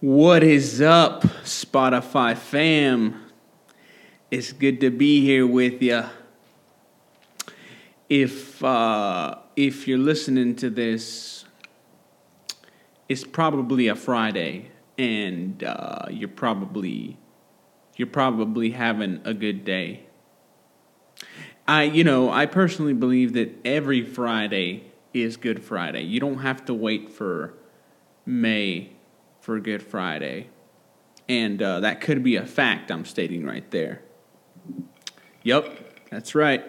What is up, Spotify fam? It's good to be here with you. If uh, if you're listening to this, it's probably a Friday, and uh, you're probably you're probably having a good day. I you know I personally believe that every Friday is Good Friday. You don't have to wait for May for Good Friday. And uh, that could be a fact I'm stating right there. Yep, that's right.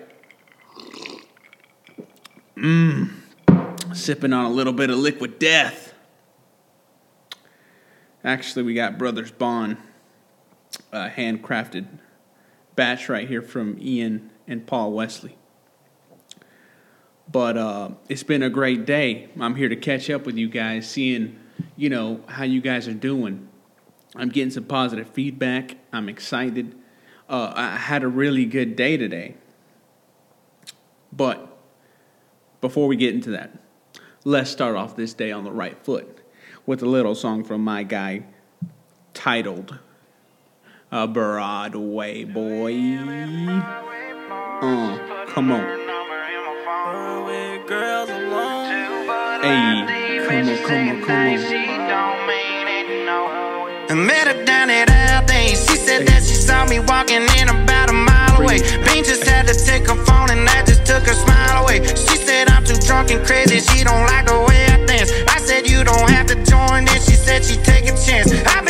Mmm, sipping on a little bit of liquid death. Actually, we got Brothers Bond, a handcrafted batch right here from Ian and Paul Wesley. But uh, it's been a great day. I'm here to catch up with you guys, seeing you know, how you guys are doing. I'm getting some positive feedback. I'm excited. Uh, I had a really good day today. But before we get into that, let's start off this day on the right foot with a little song from my guy titled "A Broadway Boy." Uh, come on. Hey. Come on, come on, come on. I met her down at Aldi. She said that she saw me walking in about a mile away. Bean just had to take her phone and that just took her smile away. She said I'm too drunk and crazy. She don't like the way I dance. I said you don't have to join. Then she said she'd take a chance. I've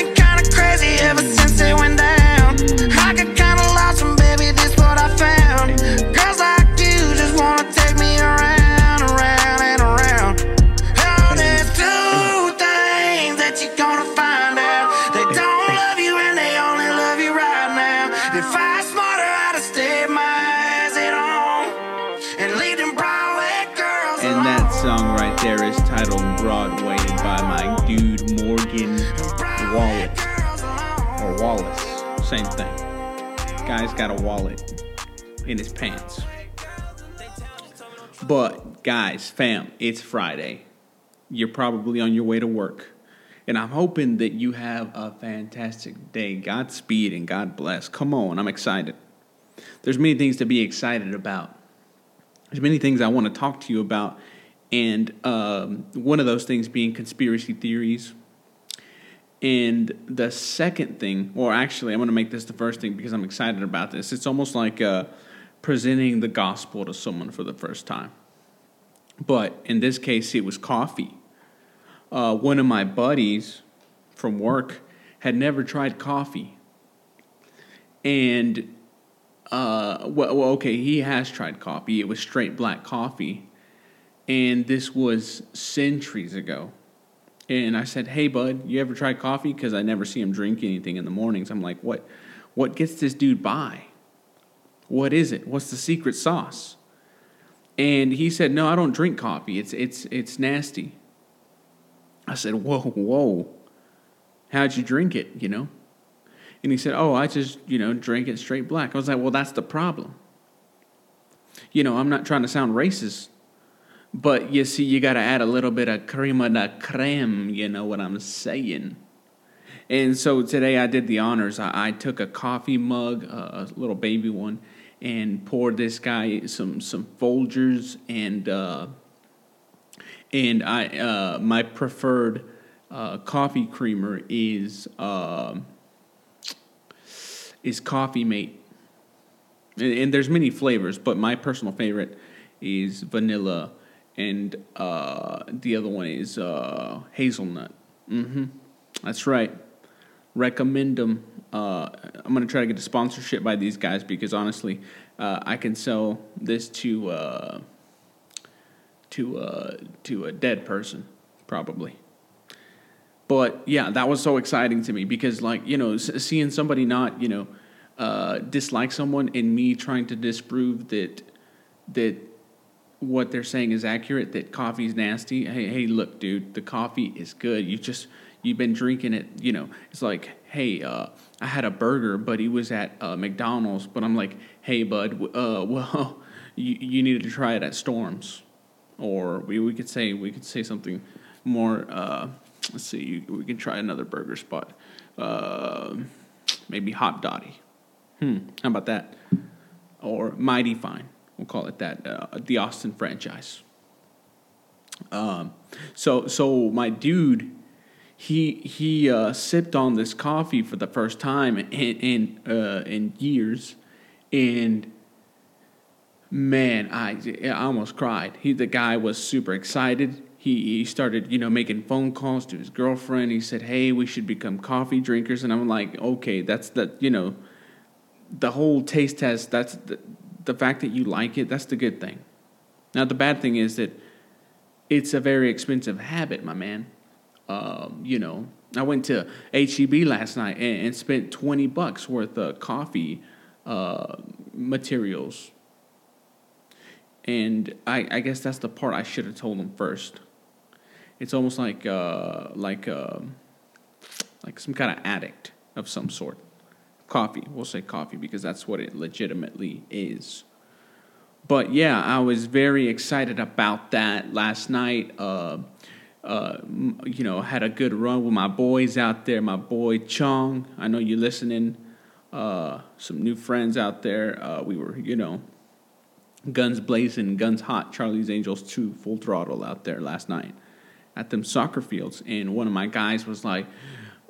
titled Broadway by my dude Morgan Wallet. Or Wallace. Same thing. Guy's got a wallet in his pants. But, guys, fam, it's Friday. You're probably on your way to work. And I'm hoping that you have a fantastic day. Godspeed and God bless. Come on, I'm excited. There's many things to be excited about. There's many things I want to talk to you about and um, one of those things being conspiracy theories. And the second thing, or actually, I'm going to make this the first thing because I'm excited about this. It's almost like uh, presenting the gospel to someone for the first time. But in this case, it was coffee. Uh, one of my buddies from work had never tried coffee. And, uh, well, well, okay, he has tried coffee. It was straight black coffee and this was centuries ago. And I said, "Hey, bud, you ever try coffee? Because I never see him drink anything in the mornings." I'm like, "What? What gets this dude by? What is it? What's the secret sauce?" And he said, "No, I don't drink coffee. It's it's it's nasty." I said, "Whoa, whoa, how'd you drink it? You know?" And he said, "Oh, I just you know drank it straight black." I was like, "Well, that's the problem." You know, I'm not trying to sound racist but you see, you got to add a little bit of crema de creme, you know what I'm saying? And so today I did the honors. I, I took a coffee mug, uh, a little baby one, and poured this guy some some Folgers and uh, and I uh, my preferred uh, coffee creamer is um, is Coffee Mate, and, and, there's many flavors, but my personal favorite is vanilla and uh, the other one is uh, hazelnut. Mm-hmm. That's right. Recommend them. Uh, I'm gonna try to get a sponsorship by these guys because honestly, uh, I can sell this to uh, to uh, to a dead person probably. But yeah, that was so exciting to me because like you know seeing somebody not you know dislike someone and me trying to disprove that that what they're saying is accurate that coffee's nasty hey hey look dude the coffee is good you just you've been drinking it you know it's like hey uh, i had a burger but he was at uh, mcdonald's but i'm like hey bud uh, well you, you needed to try it at storms or we, we could say we could say something more uh, let's see, we can try another burger spot. Uh, maybe Hot dotty Hmm, how about that? Or Mighty Fine. We'll call it that. Uh, the Austin franchise. Um, so so my dude, he he uh, sipped on this coffee for the first time in in uh, in years, and man, I I almost cried. He the guy was super excited. He he started you know making phone calls to his girlfriend. He said, "Hey, we should become coffee drinkers." And I'm like, "Okay, that's the you know, the whole taste test. That's the the fact that you like it. That's the good thing." Now the bad thing is that it's a very expensive habit, my man. Um, you know, I went to HEB last night and, and spent twenty bucks worth of coffee uh, materials and I, I guess that's the part I should have told them first. It's almost like uh, like uh, like some kind of addict of some sort. Coffee, we'll say coffee because that's what it legitimately is. But yeah, I was very excited about that last night. Uh, uh, you know, had a good run with my boys out there. My boy Chong, I know you're listening. Uh, some new friends out there. Uh, we were, you know, guns blazing, guns hot, Charlie's Angels 2 full throttle out there last night at them soccer fields. And one of my guys was like,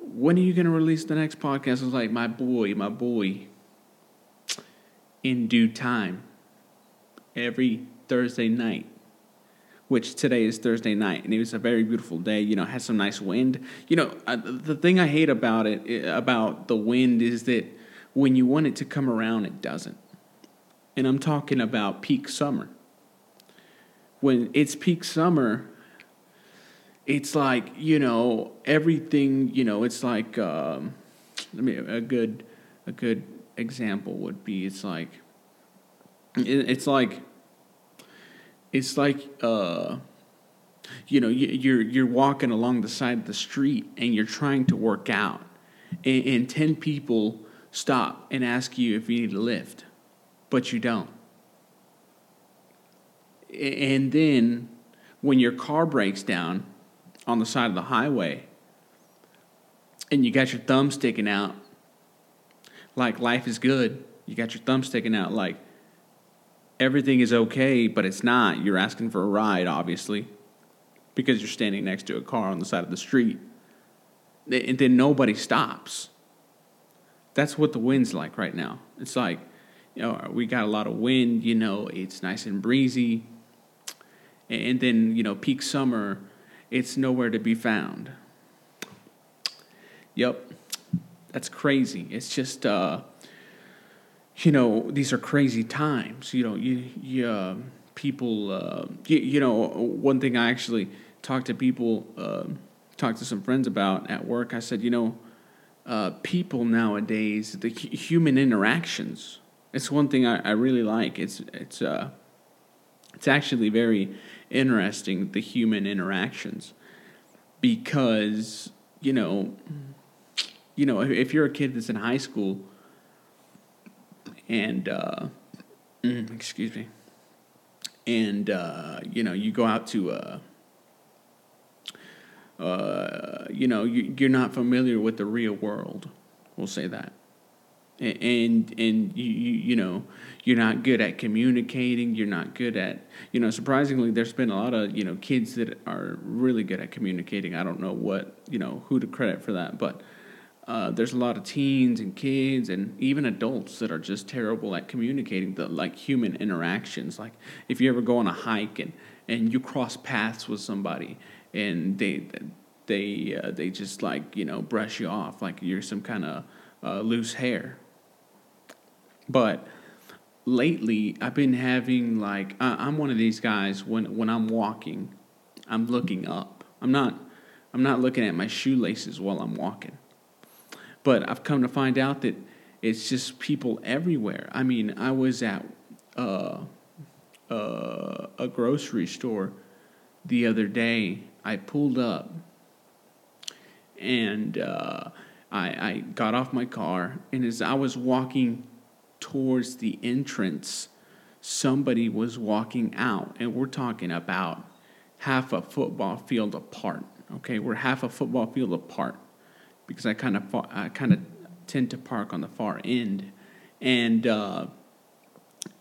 When are you going to release the next podcast? I was like, My boy, my boy. In due time. Every Thursday night. Which today is Thursday night, and it was a very beautiful day. You know, had some nice wind. You know, uh, the thing I hate about it, about the wind, is that when you want it to come around, it doesn't and I'm talking about peak summer. When it's peak summer, it's like, you know, everything, you know, it's like, um, I mean, a good, a good example would be it's like, it's like, it's like, uh, you know, you're you're walking along the side of the street and you're trying to work out, and, and ten people stop and ask you if you need a lift but you don't. And then when your car breaks down on the side of the highway and you got your thumb sticking out, like life is good, you got your thumb sticking out, like everything is okay, but it's not. You're asking for a ride, obviously, because you're standing next to a car on the side of the street. And then nobody stops. That's what the wind's like right now. It's like you know, we got a lot of wind, you know, it's nice and breezy. And then, you know, peak summer, it's nowhere to be found. Yep, that's crazy. It's just, uh, you know, these are crazy times. You know, you, you uh, people, uh, you, you, know, one thing I actually talked to people, uh, talked to some friends about at work. I said, you know, uh, people nowadays, the human interactions it's one thing I, I really like. It's it's uh, it's actually very interesting the human interactions. Because you know you know if, you're a kid that's in high school and uh, mm, excuse me and uh, you know you go out to uh, uh, you know you, you're not familiar with the real world we'll say that and and you, you you know you're not good at communicating you're not good at you know surprisingly there's been a lot of you know kids that are really good at communicating. I don't know what you know who to credit for that but uh, there's a lot of teens and kids and even adults that are just terrible at communicating the like human interactions. Like if you ever go on a hike and and you cross paths with somebody and they they uh, they just like you know brush you off like you're some kind of uh, loose hair but lately, I've been having like I'm one of these guys when when I'm walking, I'm looking up. I'm not I'm not looking at my shoelaces while I'm walking. But I've come to find out that it's just people everywhere. I mean, I was at uh, uh, a grocery store the other day. I pulled up and uh, I, I got off my car, and as I was walking towards the entrance, somebody was walking out, and we're talking about half a football field apart. Okay, we're half a football field apart because I kind of I kind of tend to park on the far end, and uh,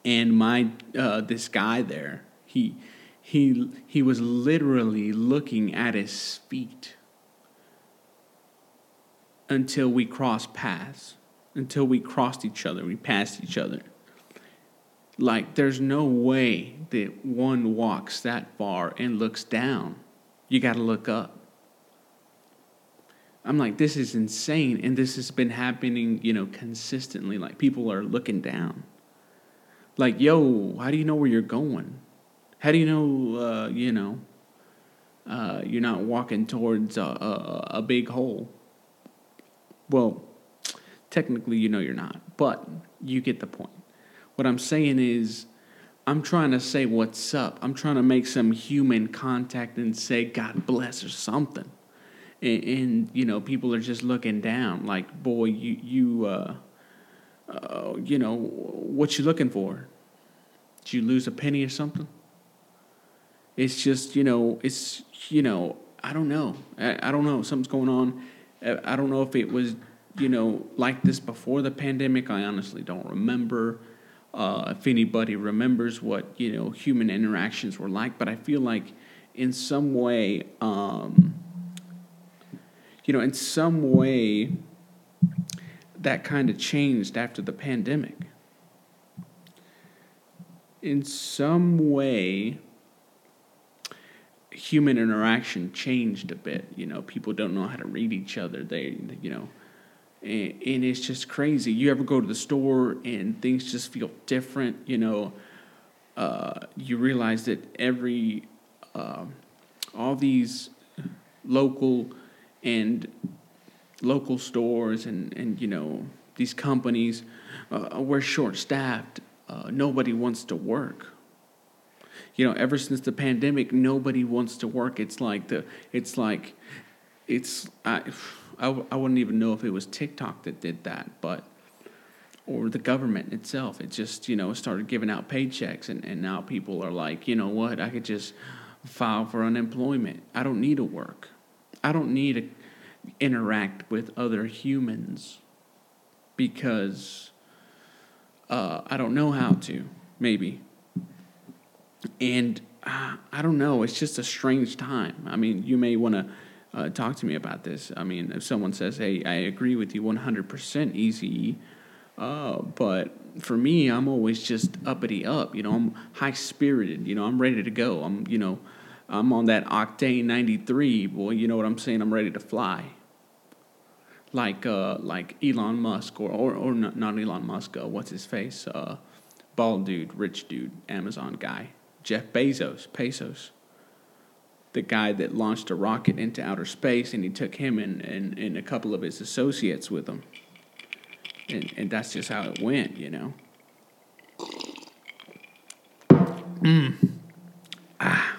and my uh, this guy there he he he was literally looking at his feet until we crossed paths until we crossed each other we passed each other. Like there's no way that one walks that far and looks down. You got to look up. I'm like this is insane and this has been happening you know consistently. Like people are looking down. Like yo how do you know where you're going? How do you know uh, you know uh, you're not walking towards a, a, a big hole? Well technically you know you're not but you get the point what I'm saying is, I'm trying to say what's up. I'm trying to make some human contact and say God bless or something. And, and you know, people are just looking down like, boy, you, you, uh, uh, you know, what you looking for? Did you lose a penny or something? It's just, you know, it's, you know, I don't know. I, I don't know. Something's going on. I don't know if it was, you know, like this before the pandemic. I honestly don't remember uh, if anybody remembers what you know human interactions were like. But I feel like in some way, um, you know, in some way, that kind of changed after the pandemic. In some way, human interaction changed a bit. You know, people don't know how to read each other. They, you know, and, and it's just crazy. You ever go to the store and things just feel different, you know? Uh, you realize that every uh, all these local and local stores and, and you know these companies uh, we're short staffed uh, nobody wants to work you know ever since the pandemic nobody wants to work it's like the it's like it's I, I, I wouldn't even know if it was TikTok that did that, but or the government itself. It just you know started giving out paychecks, and, and now people are like, you know what? I could just file for unemployment. I don't need to work. I don't need to interact with other humans because uh, I don't know how to. Maybe. And uh, I don't know. It's just a strange time. I mean, you may want to uh, talk to me about this. I mean, if someone says, "Hey, I agree with you 100%, easy," uh, but for me, I'm always just uppity up. You know, I'm high spirited. You know, I'm ready to go. I'm, you know, I'm on that octane 93. Boy, you know what I'm saying? I'm ready to fly. Like, uh, like Elon Musk or or, or not, not Elon Musk. Uh, what's his face? Uh, bald dude, rich dude, Amazon guy, Jeff Bezos, Pesos the guy that launched a rocket into outer space, and he took him and, and, and a couple of his associates with him. And, and that's just how it went, you know. Mmm. Ah.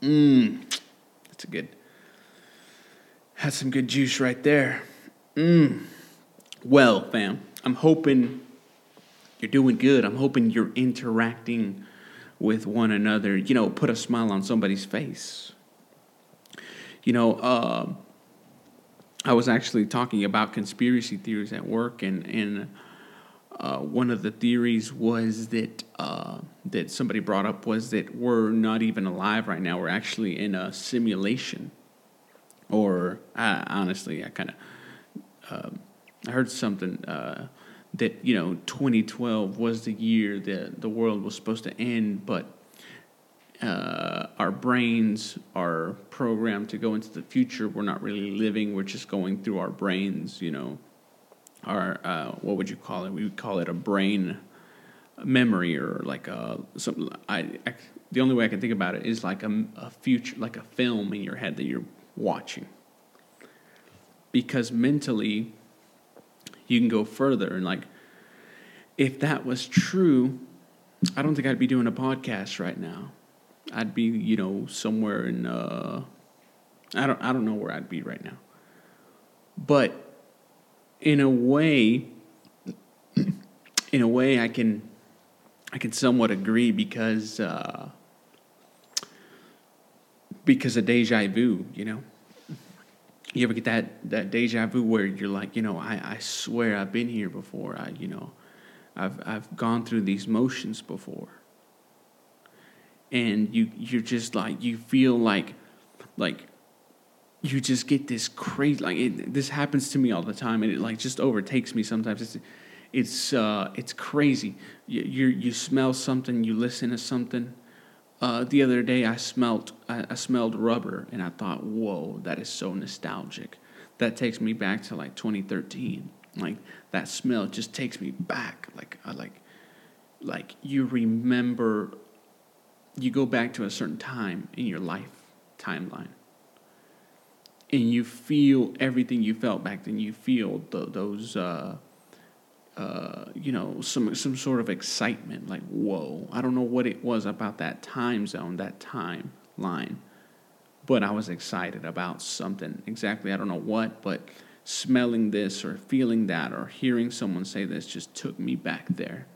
Mmm. That's a good. Had some good juice right there. Mmm. Well, fam, I'm hoping you're doing good. I'm hoping you're interacting with one another, you know, put a smile on somebody's face. You know, uh, I was actually talking about conspiracy theories at work, and and uh, one of the theories was that uh, that somebody brought up was that we're not even alive right now. We're actually in a simulation. Or honestly, I kind of uh, I heard something uh, that you know 2012 was the year that the world was supposed to end, but uh, our brains are programmed to go into the future. We're not really living. We're just going through our brains. You know, our uh, what would you call it? We would call it a brain memory or like a something. I, I the only way I can think about it is like a, a future, like a film in your head that you're watching. Because mentally, you can go further and like if that was true i don't think i'd be doing a podcast right now i'd be you know somewhere in uh i don't i don't know where i'd be right now but in a way in a way i can i can somewhat agree because uh because of deja vu, you know. You ever get that that deja vu where you're like, you know, I, I swear I've been here before. I, you know, I've I've gone through these motions before. And you you're just like you feel like like you just get this crazy like it, this happens to me all the time and it like just overtakes me sometimes it's it's uh it's crazy you you, you smell something you listen to something uh, the other day I smelled I, I smelled rubber and I thought whoa that is so nostalgic. That takes me back to like 2013 like that smell just takes me back. Like I like like you remember you go back to a certain time in your life timeline and you feel everything you felt back then. You feel the, those, uh, uh, you know, some some sort of excitement. Like, whoa! I don't know what it was about that time zone, that time line, but I was excited about something. Exactly, I don't know what, but smelling this or feeling that or hearing someone say this just took me back there.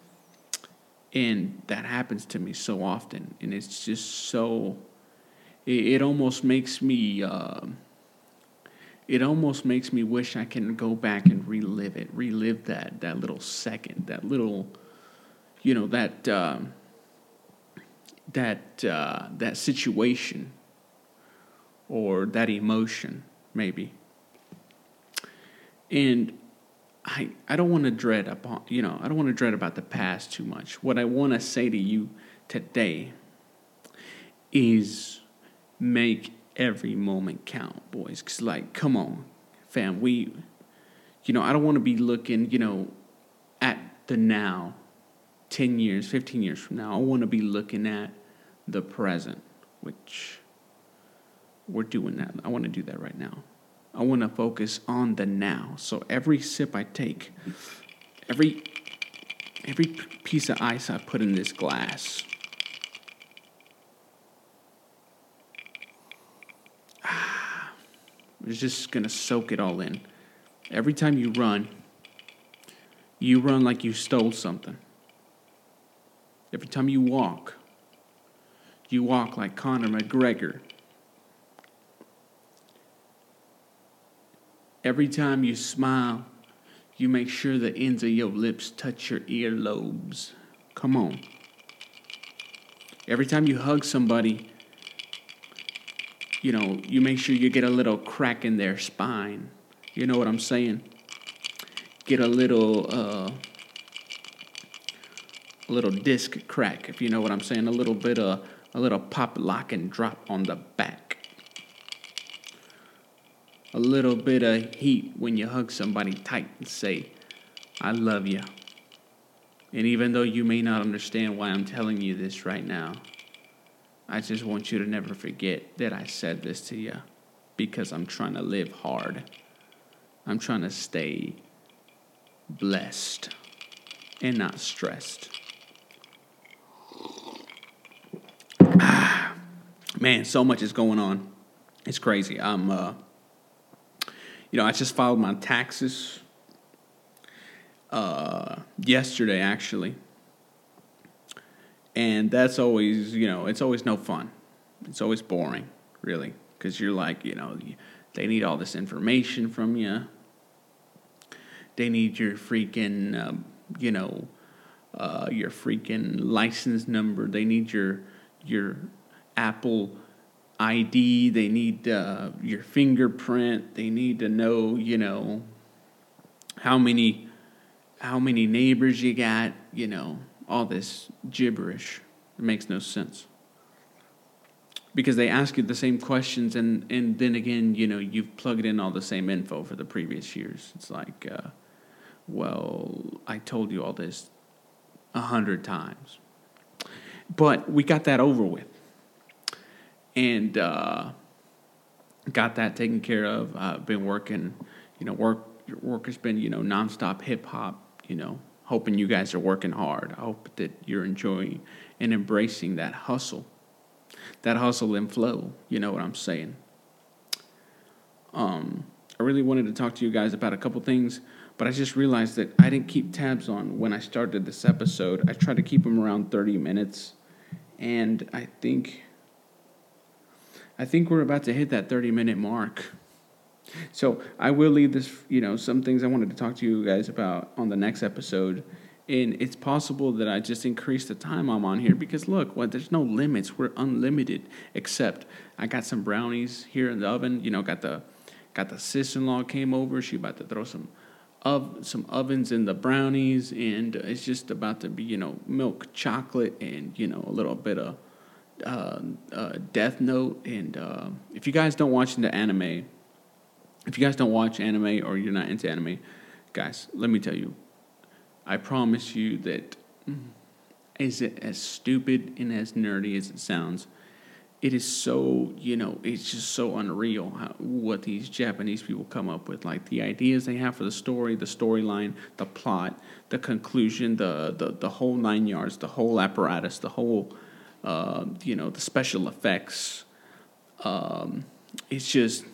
And that happens to me so often, and it's just so. It, it almost makes me. Uh, it almost makes me wish I can go back and relive it, relive that that little second, that little, you know, that uh, that uh, that situation or that emotion, maybe. And I I don't want to dread upon you know I don't want to dread about the past too much. What I want to say to you today is make every moment count, boys. Cause like, come on, fam. We, you know, I don't want to be looking, you know, at the now, ten years, fifteen years from now. I want to be looking at the present, which we're doing that. I want to do that right now. I want to focus on the now. So every sip I take, every every piece of ice I put in this glass It's just going to soak it all in. Every time you run, you run like you stole something. Every time you walk, you walk like Conor McGregor. Every time you smile, you make sure the ends of your lips touch your earlobes. Come on. Every time you hug somebody, you know, you make sure you get a little crack in their spine. You know what I'm saying? Get a little, uh, a little disc crack, if you know what I'm saying. A little bit of, a little pop, lock, and drop on the back. A little bit of heat when you hug somebody tight and say, I love you. And even though you may not understand why I'm telling you this right now, I just want you to never forget that I said this to you because I'm trying to live hard. I'm trying to stay blessed and not stressed. Ah, man, so much is going on. It's crazy. I'm, uh, you know, I just filed my taxes uh, yesterday, actually and that's always you know it's always no fun. It's always boring really because you're like you know they need all this information from you they need your freaking um, you know uh, your freaking license number. They need your your apple id they need uh, your fingerprint. They need to know you know how many how many neighbors you got you know all this gibberish. It makes no sense. Because they ask you the same questions, and, and then again, you know, you've plugged in all the same info for the previous years. It's like, uh, well, I told you all this a hundred times. But we got that over with. And uh, got that taken care of. I've been working, you know, work work has been, you know, nonstop hip hop, you know, hoping you guys are working hard. I hope that you're enjoying and embracing that hustle, that hustle and flow. You know what I'm saying? Um, I really wanted to talk to you guys about a couple things, but I just realized that I didn't keep tabs on when I started this episode. I tried to keep them around 30 minutes, and I think I think we're about to hit that 30 minute mark. So I will leave this, you know, some things I wanted to talk to you guys about on the next episode. And it's possible that I just increase the time I'm on here because look, what there's no limits. We're unlimited. Except I got some brownies here in the oven. You know, got the got the sister-in-law came over. She about to throw some of some ovens in the brownies, and it's just about to be you know milk chocolate and you know a little bit of uh, uh, Death Note. And uh, if you guys don't watch the anime, if you guys don't watch anime or you're not into anime, guys, let me tell you, I promise you that is it as stupid and as nerdy as it sounds, it is so you know it's just so unreal how, what these Japanese people come up with, like the ideas they have for the story, the storyline, the plot, the conclusion, the the the whole nine yards, the whole apparatus, the whole uh, you know the special effects. Um, it's just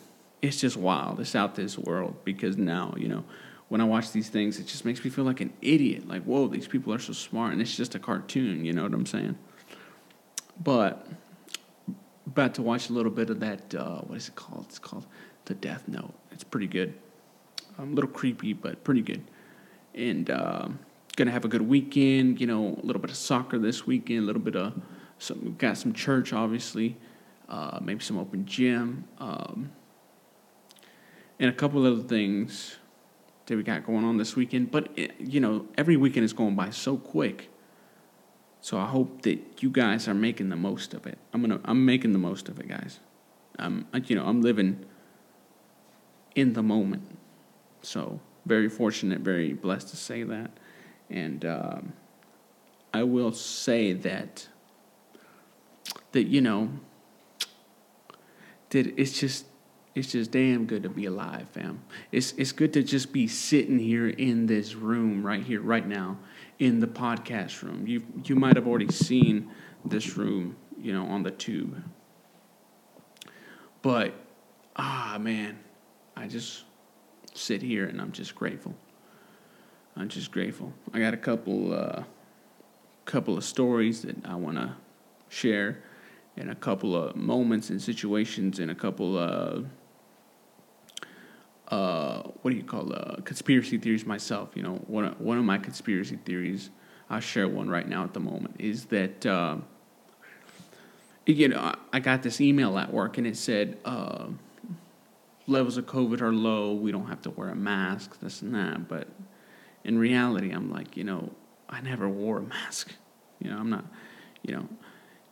it's just wild. It's out this world because now, you know, when I watch these things, it just makes me feel like an idiot. Like, whoa, these people are so smart, and it's just a cartoon. You know what I'm saying? But about to watch a little bit of that. Uh, what is it called? It's called The Death Note. It's pretty good. Um, a little creepy, but pretty good. And uh, gonna have a good weekend. You know, a little bit of soccer this weekend. A little bit of some. Got some church, obviously. Uh, maybe some open gym. Um, and a couple of other things that we got going on this weekend. But you know, every weekend is going by so quick. So I hope that you guys are making the most of it. I'm gonna, I'm making the most of it, guys. I'm, you know, I'm living in the moment. So very fortunate, very blessed to say that. And um, I will say that that you know that it's just it's just damn good to be alive, fam. It's it's good to just be sitting here in this room right here, right now, in the podcast room. You you might have already seen this room, you know, on the tube. But ah man, I just sit here and I'm just grateful. I'm just grateful. I got a couple uh, couple of stories that I want to share, and a couple of moments and situations, and a couple of uh, what do you call uh, conspiracy theories myself. You know, one of, one of my conspiracy theories, I'll share one right now at the moment, is that uh, you know I got this email at work and it said uh, levels of COVID are low. We don't have to wear a mask, this and that. But in reality, I'm like, you know, I never wore a mask. You know, I'm not, you know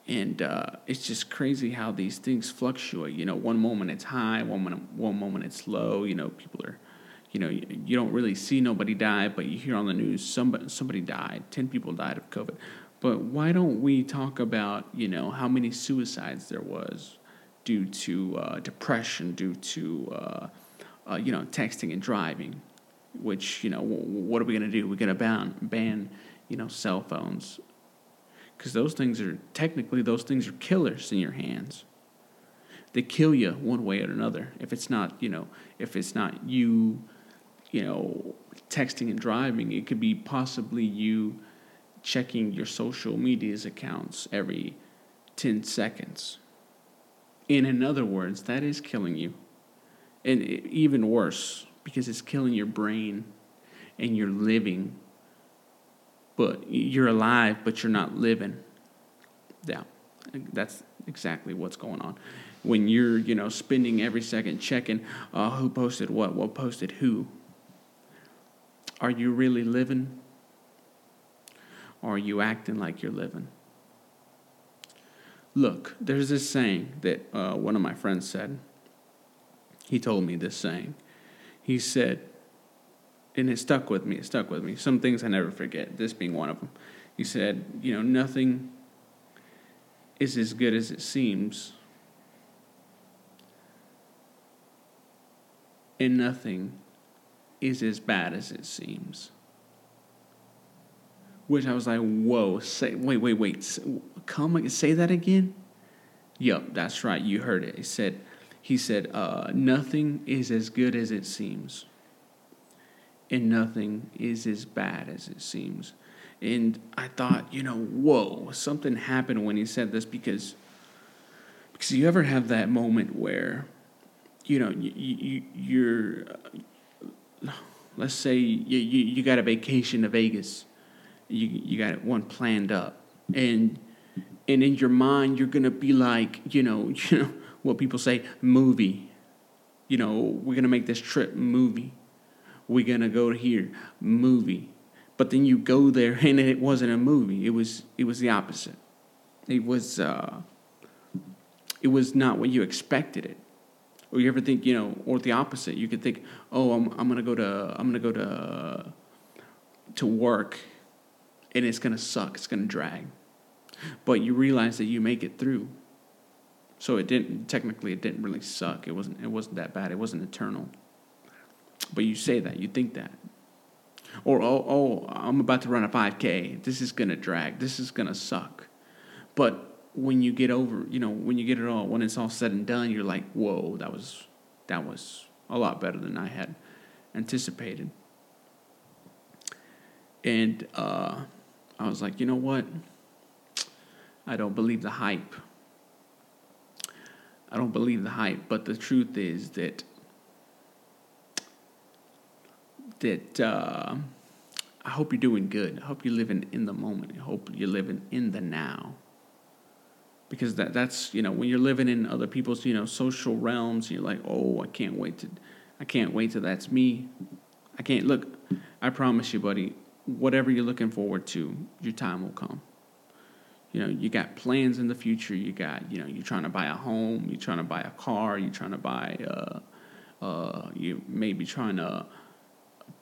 and uh, it's just crazy how these things fluctuate. You know, one moment it's high, one moment one moment it's low. You know, people are, you know, you, you don't really see nobody die, but you hear on the news somebody somebody died, ten people died of COVID. But why don't we talk about you know how many suicides there was due to uh, depression, due to uh, uh you know texting and driving, which you know what are we gonna do? We're gonna ban ban you know cell phones because those things are technically those things are killers in your hands. They kill you one way or another. If it's not you know if it's not you you know texting and driving it could be possibly you checking your social media's accounts every 10 seconds. And in other words that is killing you. And even worse because it's killing your brain and you're living but you're alive, but you're not living. Yeah, that's exactly what's going on. When you're, you know, spending every second checking uh, who posted what, what posted who, are you really living? Or are you acting like you're living? Look, there's this saying that uh, one of my friends said. He told me this saying. He said, and it stuck with me. It stuck with me. Some things I never forget. This being one of them. He said, "You know, nothing is as good as it seems, and nothing is as bad as it seems." Which I was like, "Whoa! Say, wait, wait, wait! Come, say that again." Yup, that's right. You heard it. He said, "He said, uh, nothing is as good as it seems." And nothing is as bad as it seems. And I thought, you know, whoa, something happened when he said this because Because you ever have that moment where, you know, you, you you're, let's say you, you you got a vacation to Vegas, you you got one planned up, and and in your mind you're gonna be like, you know, you know what people say, movie. You know, we're gonna make this trip movie. We're gonna go here, movie. But then you go there and it wasn't a movie. It was it was the opposite. It was uh, it was not what you expected it. Or you ever think, you know, or the opposite. You could think, oh, I'm I'm gonna go to I'm gonna go to to work, and it's gonna suck. It's gonna drag. But you realize that you make it through. So it didn't technically it didn't really suck. It wasn't it wasn't that bad. It wasn't eternal. But you say that, you think that. Or oh oh I'm about to run a 5k. This is going to drag. This is going to suck. But when you get over, you know, when you get it all, when it's all said and done, you're like, "Whoa, that was that was a lot better than I had anticipated." And uh, I was like, you know what? I don't believe the hype. I don't believe the hype, but the truth is that that uh, I hope you're doing good. I hope you're living in the moment. I hope you're living in the now. Because that that's you know when you're living in other people's you know social realms, you're like, oh, I can't wait to, I can't wait till that's me. I can't look. I promise you, buddy. Whatever you're looking forward to, your time will come you know you got plans in the future you got you know you're trying to buy a home you're trying to buy a car you're trying to buy uh, uh, you may be trying to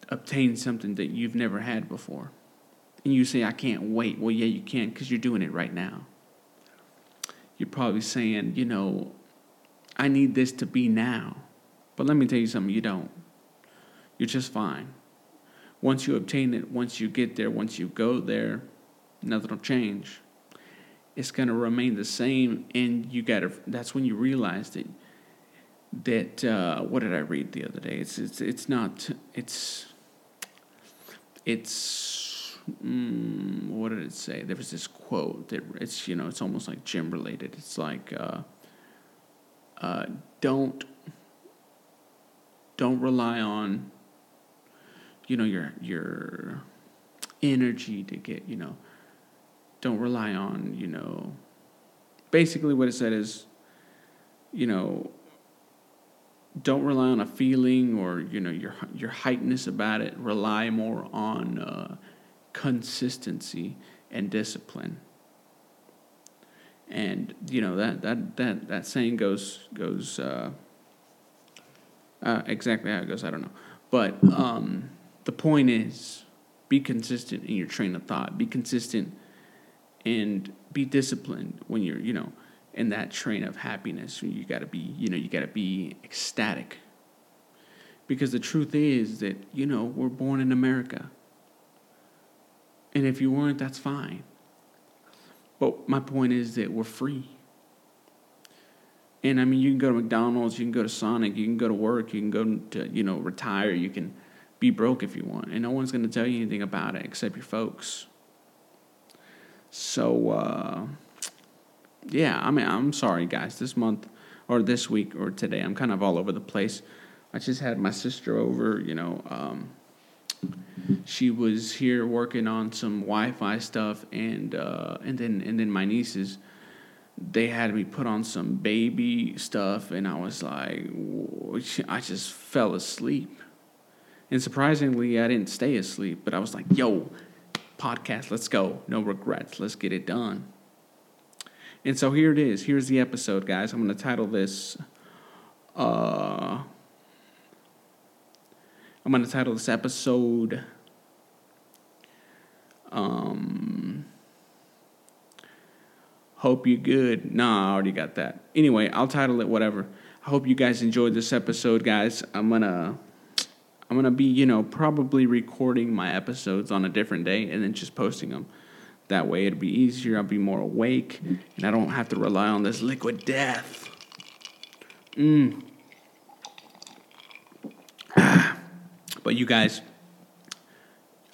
obtain something that you've never had before. And you say i can't wait. Well yeah you can because you're doing it right now. You're probably saying you know i need this to be now. But let me tell you something you don't. You're just fine. Once you obtain it once you get there once you go there nothing will change. It's going to remain the same and you got to that's when you realize that that uh, what did i read the other day? It's it's it's not it's it's mm, what did it say? There was this quote that it's you know it's almost like gym related. It's like uh, uh, don't don't rely on you know your your energy to get you know don't rely on, you know, basically what it said is, you know, don't rely on a feeling or you know your your heightness about it. Rely more on uh, consistency and discipline. And you know that that that that saying goes goes uh, uh, exactly how it goes. I don't know, but um, the point is, be consistent in your train of thought. Be consistent and be disciplined when you're, you know, in that train of happiness. You got to be, you know, you got to be ecstatic. Because the truth is that, you know, we're born in America. And if you weren't, that's fine. But my point is that we're free. And I mean, you can go to McDonald's, you can go to Sonic, you can go to work, you can go to, you know, retire, you can be broke if you want. And no one's going to tell you anything about it except your folks. So, uh, yeah, I mean, I'm sorry, guys. This month or this week or today, I'm kind of all over the place. I just had my sister over, you know. Um, she was here working on some Wi-Fi stuff, and uh, and then and then my nieces, they had me put on some baby stuff, and I was like, I just fell asleep. And surprisingly, I didn't stay asleep, but I was like, yo, podcast. Let's go. No regrets. Let's get it done. And so here it is. Here's the episode, guys. I'm going to title this. Uh, I'm going to title this episode. Um, hope you good. Nah, I already got that. Anyway, I'll title it whatever. I hope you guys enjoyed this episode, guys. I'm gonna I'm gonna be, you know, probably recording my episodes on a different day and then just posting them. That way it'd be easier. I'll be more awake, and I don't have to rely on this liquid death. Mm. but you guys,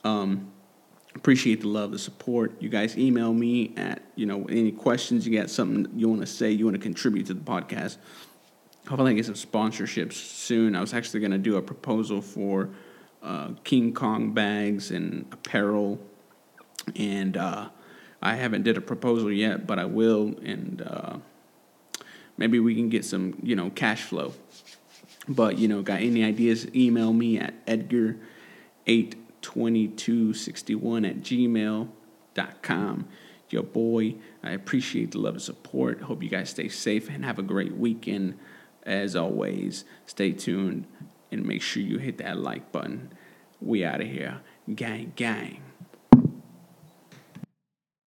um, appreciate the love, the support. You guys email me at, you know, any questions you got, something you want to say, you want to contribute to the podcast. Hopefully, I get some sponsorships soon. I was actually going to do a proposal for uh, King Kong bags and apparel, and uh, I haven't did a proposal yet, but I will, and uh, maybe we can get some, you know, cash flow. But you know, got any ideas? Email me at Edgar eight 2261 at gmail.com. Your boy, I appreciate the love and support. Hope you guys stay safe and have a great weekend. As always, stay tuned and make sure you hit that like button. We out of here. Gang, gang.